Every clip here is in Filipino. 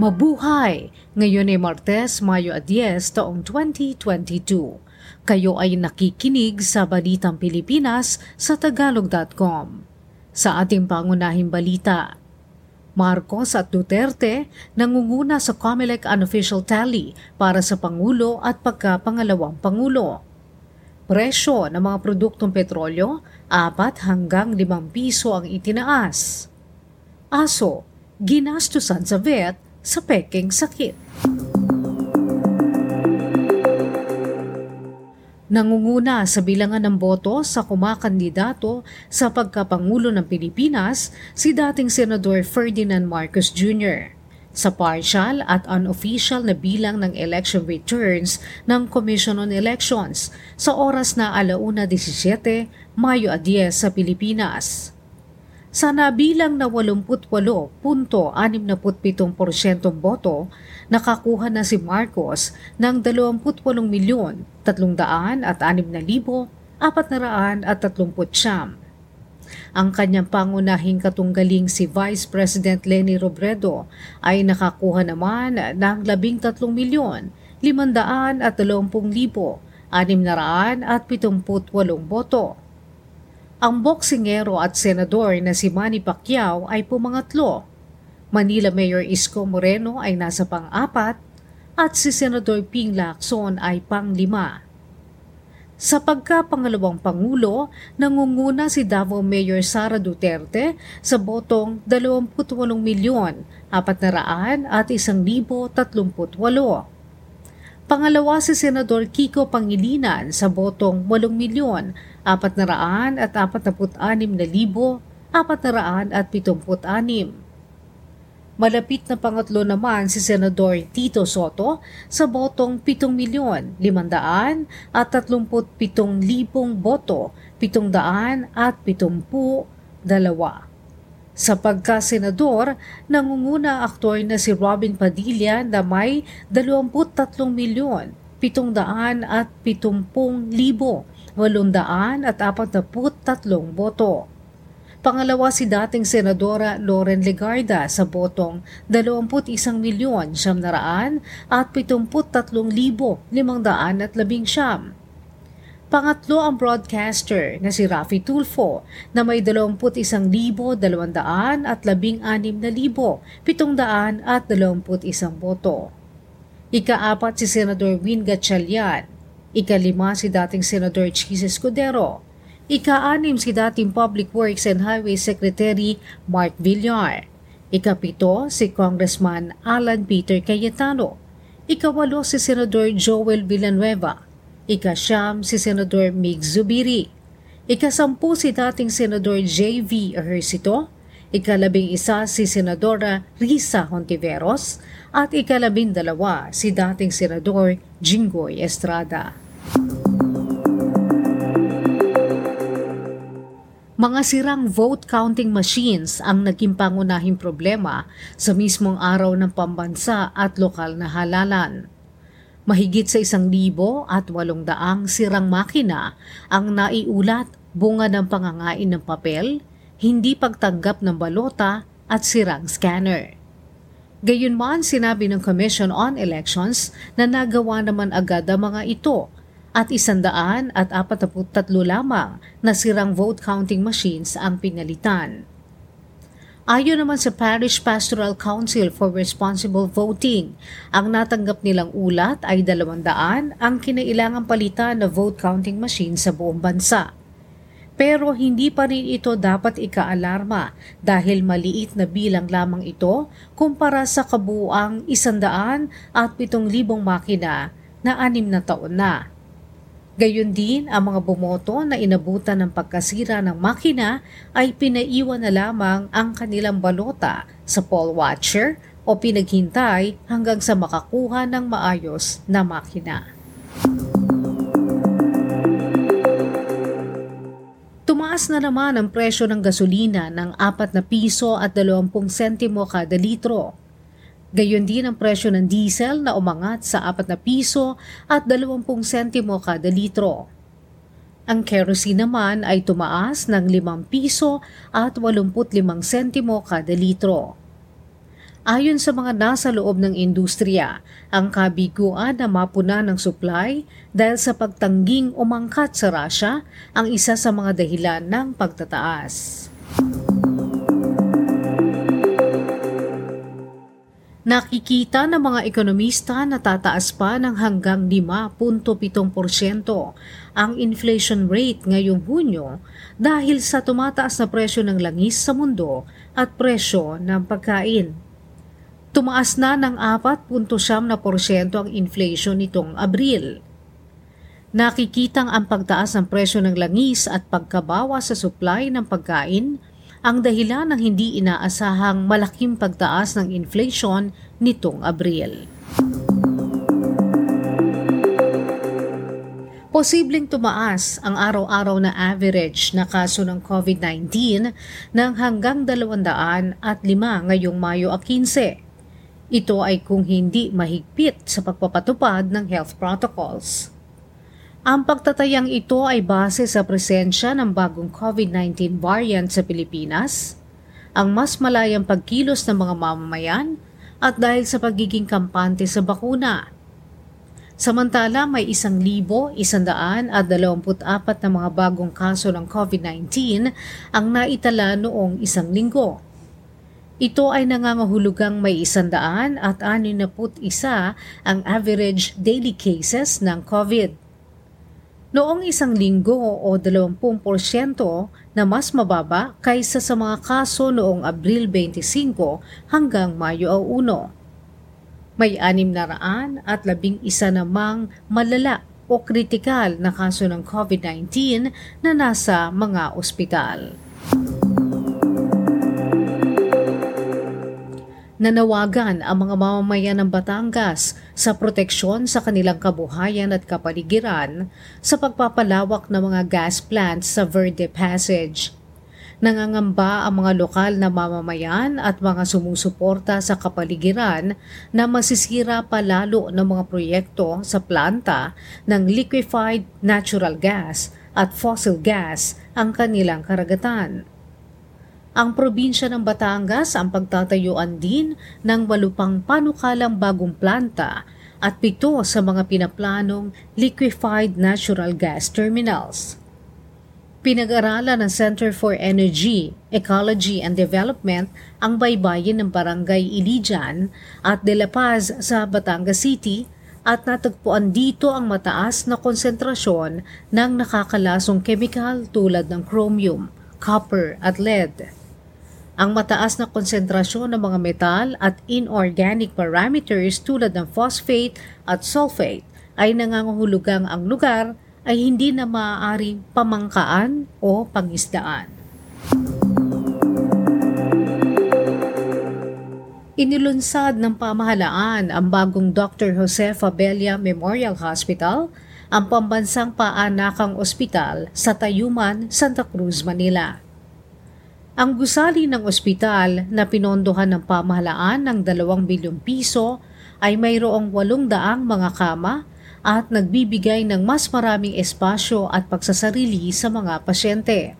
Mabuhay! Ngayon ay Martes, Mayo 10, taong 2022. Kayo ay nakikinig sa Balitang Pilipinas sa Tagalog.com. Sa ating pangunahing balita, Marcos at Duterte nangunguna sa COMELEC unofficial tally para sa Pangulo at pagkapangalawang Pangulo. Presyo ng mga produktong petrolyo, 4 hanggang 5 piso ang itinaas. Aso, ginastusan sa vet sa peking sakit. Nangunguna sa bilangan ng boto sa kumakandidato sa pagkapangulo ng Pilipinas si dating Senador Ferdinand Marcos Jr. Sa partial at unofficial na bilang ng election returns ng Commission on Elections sa oras na alauna 17, Mayo 10 sa Pilipinas. Sa nabilang na 88.67% boto, nakakuha na si Marcos ng 28,306,430 ang kanyang pangunahing katunggaling si Vice President Leni Robredo ay nakakuha naman ng 13,520,678 boto. Ang boksingero at senador na si Manny Pacquiao ay pumangatlo. Manila Mayor Isko Moreno ay nasa pang-apat at si Senador Ping Lacson ay pang-lima. Sa pagkapangalawang Pangulo, nangunguna si Davao Mayor Sara Duterte sa botong 28 milyon 400 at 1,038. Pangalawa si Senador Kiko Pangilinan sa botong 8 milyon 400 at 46 na libo 476. Malapit na pangatlo naman si Senador Tito Soto sa botong 7 milyon 500 at 37 libong boto 700 at 72. Sa pagkasenador, nangunguna aktor na si Robin Padilla na may 23 milyon 700 at 70 libo 800 at 43 boto. Pangalawa si dating Senadora Loren Legarda sa botong 21 milyon 700 at 73 libo 511 Pangatlo ang broadcaster na si Rafi Tulfo na may 21,200 at 16,721 boto. Ikaapat si Senador Win Gatchalian. Ikalima si dating Senador Chis Escudero. Ika-anim si dating Public Works and Highway Secretary Mark Villar. Ikapito si Congressman Alan Peter Cayetano. Ikawalo si Senador Joel Villanueva. Ikasyam si Senador Mig Zubiri. Ikasampu si dating Senador J.V. Ejercito. Ikalabing isa si Senadora Risa Hontiveros at ikalabing dalawa si dating Senador Jinggoy Estrada. Mga sirang vote counting machines ang naging pangunahing problema sa mismong araw ng pambansa at lokal na halalan. Mahigit sa isang libo at walong daang sirang makina ang naiulat bunga ng pangangain ng papel, hindi pagtanggap ng balota at sirang scanner. Gayunman sinabi ng Commission on Elections na nagawa naman agad ang mga ito at isandaan at 43 lamang na sirang vote counting machines ang pinalitan. Ayon naman sa Parish Pastoral Council for Responsible Voting, ang natanggap nilang ulat ay 200 ang kinailangang palitan na vote counting machine sa buong bansa. Pero hindi pa rin ito dapat ikaalarma dahil maliit na bilang lamang ito kumpara sa kabuuang 100 at 7,000 makina na anim na taon na. Gayon din ang mga bumoto na inabutan ng pagkasira ng makina ay pinaiwan na lamang ang kanilang balota sa poll watcher o pinaghintay hanggang sa makakuha ng maayos na makina. Tumaas na naman ang presyo ng gasolina ng 4 na piso at 20 sentimo kada litro Gayon din ang presyo ng diesel na umangat sa 4 na piso at 20 sentimo kada litro. Ang kerosene naman ay tumaas ng 5 piso at 85 sentimo kada litro. Ayon sa mga nasa loob ng industriya, ang kabiguan na mapuna ng supply dahil sa pagtangging umangkat sa Russia ang isa sa mga dahilan ng pagtataas. Nakikita ng mga ekonomista na tataas pa ng hanggang 5.7% ang inflation rate ngayong Hunyo dahil sa tumataas na presyo ng langis sa mundo at presyo ng pagkain. Tumaas na ng 4.7% ang inflation nitong Abril. Nakikitang ang pagtaas ng presyo ng langis at pagkabawa sa supply ng pagkain ang dahilan ng hindi inaasahang malaking pagtaas ng inflation nitong Abril. Posibleng tumaas ang araw-araw na average na kaso ng COVID-19 ng hanggang 200 at 5 ngayong Mayo 15 ito ay kung hindi mahigpit sa pagpapatupad ng health protocols. Ang pagtatayang ito ay base sa presensya ng bagong COVID-19 variant sa Pilipinas, ang mas malayang pagkilos ng mga mamamayan at dahil sa pagiging kampante sa bakuna. Samantala may isang libo, isandaan at dalawamput apat na mga bagong kaso ng COVID-19 ang naitala noong isang linggo. Ito ay nangangahulugang may isandaan at anin na put isa ang average daily cases ng COVID. Noong isang linggo o 20% na mas mababa kaysa sa mga kaso noong Abril 25 hanggang Mayo 1. May anim na raan at labing isa namang malala o kritikal na kaso ng COVID-19 na nasa mga ospital. Nanawagan ang mga mamamayan ng Batangas sa proteksyon sa kanilang kabuhayan at kapaligiran sa pagpapalawak ng mga gas plants sa Verde Passage. Nangangamba ang mga lokal na mamamayan at mga sumusuporta sa kapaligiran na masisira pa lalo ng mga proyekto sa planta ng liquefied natural gas at fossil gas ang kanilang karagatan. Ang probinsya ng Batangas ang pagtatayuan din ng walupang panukalang bagong planta at pito sa mga pinaplanong liquefied natural gas terminals. Pinag-aralan ng Center for Energy, Ecology and Development ang baybayin ng Barangay Ilijan at De La Paz sa Batangas City at natagpuan dito ang mataas na konsentrasyon ng nakakalasong chemical tulad ng chromium, copper at lead. Ang mataas na konsentrasyon ng mga metal at inorganic parameters tulad ng phosphate at sulfate ay nangangahulugang ang lugar ay hindi na maaaring pamangkaan o pangisdaan. Inilunsad ng pamahalaan ang bagong Dr. Jose Fabella Memorial Hospital, ang pambansang paanakang ospital sa Tayuman, Santa Cruz, Manila. Ang gusali ng ospital na pinondohan ng pamahalaan ng 2 bilyong piso ay mayroong 800 mga kama at nagbibigay ng mas maraming espasyo at pagsasarili sa mga pasyente.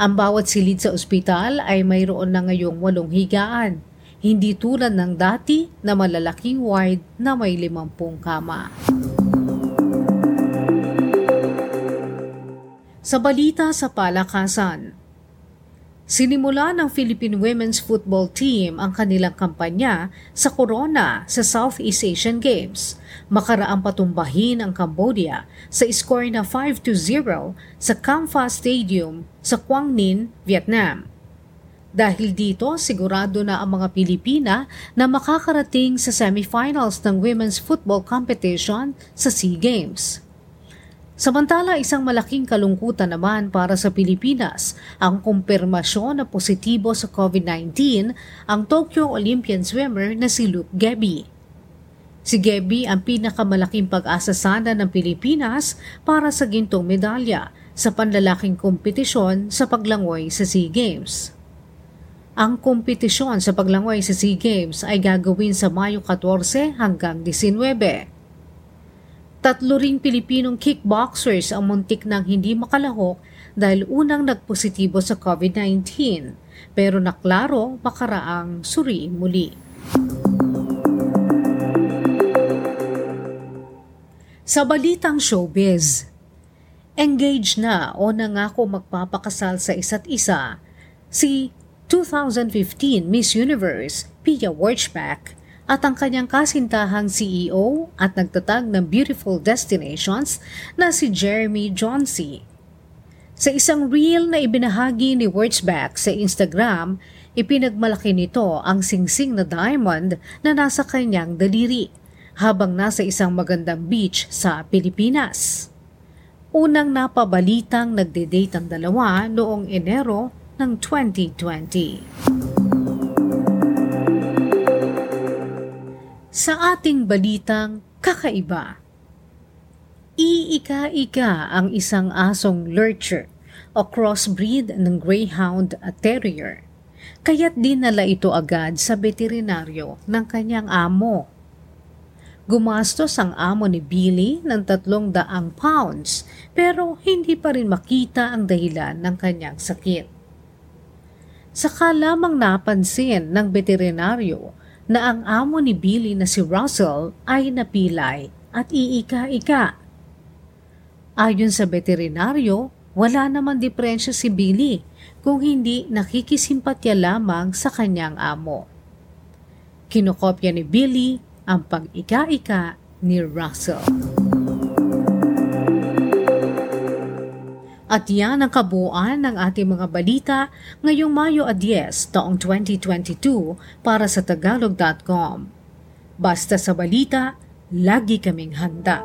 Ang bawat silid sa ospital ay mayroon na ngayong walong higaan, hindi tulad ng dati na malalaking ward na may 50 kama. Sa balita sa palakasan, Sinimula ng Philippine Women's Football Team ang kanilang kampanya sa Corona sa Southeast Asian Games. Makaraang patumbahin ang Cambodia sa score na 5-0 sa Camfa Stadium sa Quang Ninh, Vietnam. Dahil dito, sigurado na ang mga Pilipina na makakarating sa semifinals ng women's football competition sa SEA Games. Samantala, isang malaking kalungkutan naman para sa Pilipinas ang kumpirmasyon na positibo sa COVID-19 ang Tokyo Olympian swimmer na si Luke Geby. Si Geby ang pinakamalaking pag-asa sana ng Pilipinas para sa gintong medalya sa panlalaking kompetisyon sa paglangoy sa SEA Games. Ang kompetisyon sa paglangoy sa SEA Games ay gagawin sa Mayo 14 hanggang 19. Tatlo ring Pilipinong kickboxers ang muntik nang hindi makalahok dahil unang nagpositibo sa COVID-19 pero naklaro makaraang suriin muli. Sa balitang showbiz, engaged na o nangako magpapakasal sa isa't isa si 2015 Miss Universe Pia Wurchbach at ang kanyang kasintahang CEO at nagtatag ng Beautiful Destinations na si Jeremy Johnsey. Sa isang reel na ibinahagi ni Wurtzbach sa Instagram, ipinagmalaki nito ang singsing na diamond na nasa kanyang daliri habang nasa isang magandang beach sa Pilipinas. Unang napabalitang nagde-date ang dalawa noong Enero ng 2020. Sa ating balitang kakaiba, iika-ika ang isang asong lurcher o crossbreed ng Greyhound Terrier. Kaya't dinala ito agad sa veterinaryo ng kanyang amo Gumastos ang amo ni Billy ng tatlong daang pounds pero hindi pa rin makita ang dahilan ng kanyang sakit. Saka lamang napansin ng veterinaryo na ang amo ni Billy na si Russell ay napilay at iika-ika. Ayon sa veterinaryo, wala naman diferensya si Billy kung hindi nakikisimpatya lamang sa kanyang amo. Kinokopya ni Billy ang pag-ika-ika ni Russell. At yan ang kabuuan ng ating mga balita ngayong Mayo 10 taong 2022 para sa Tagalog.com. Basta sa balita, lagi kaming handa.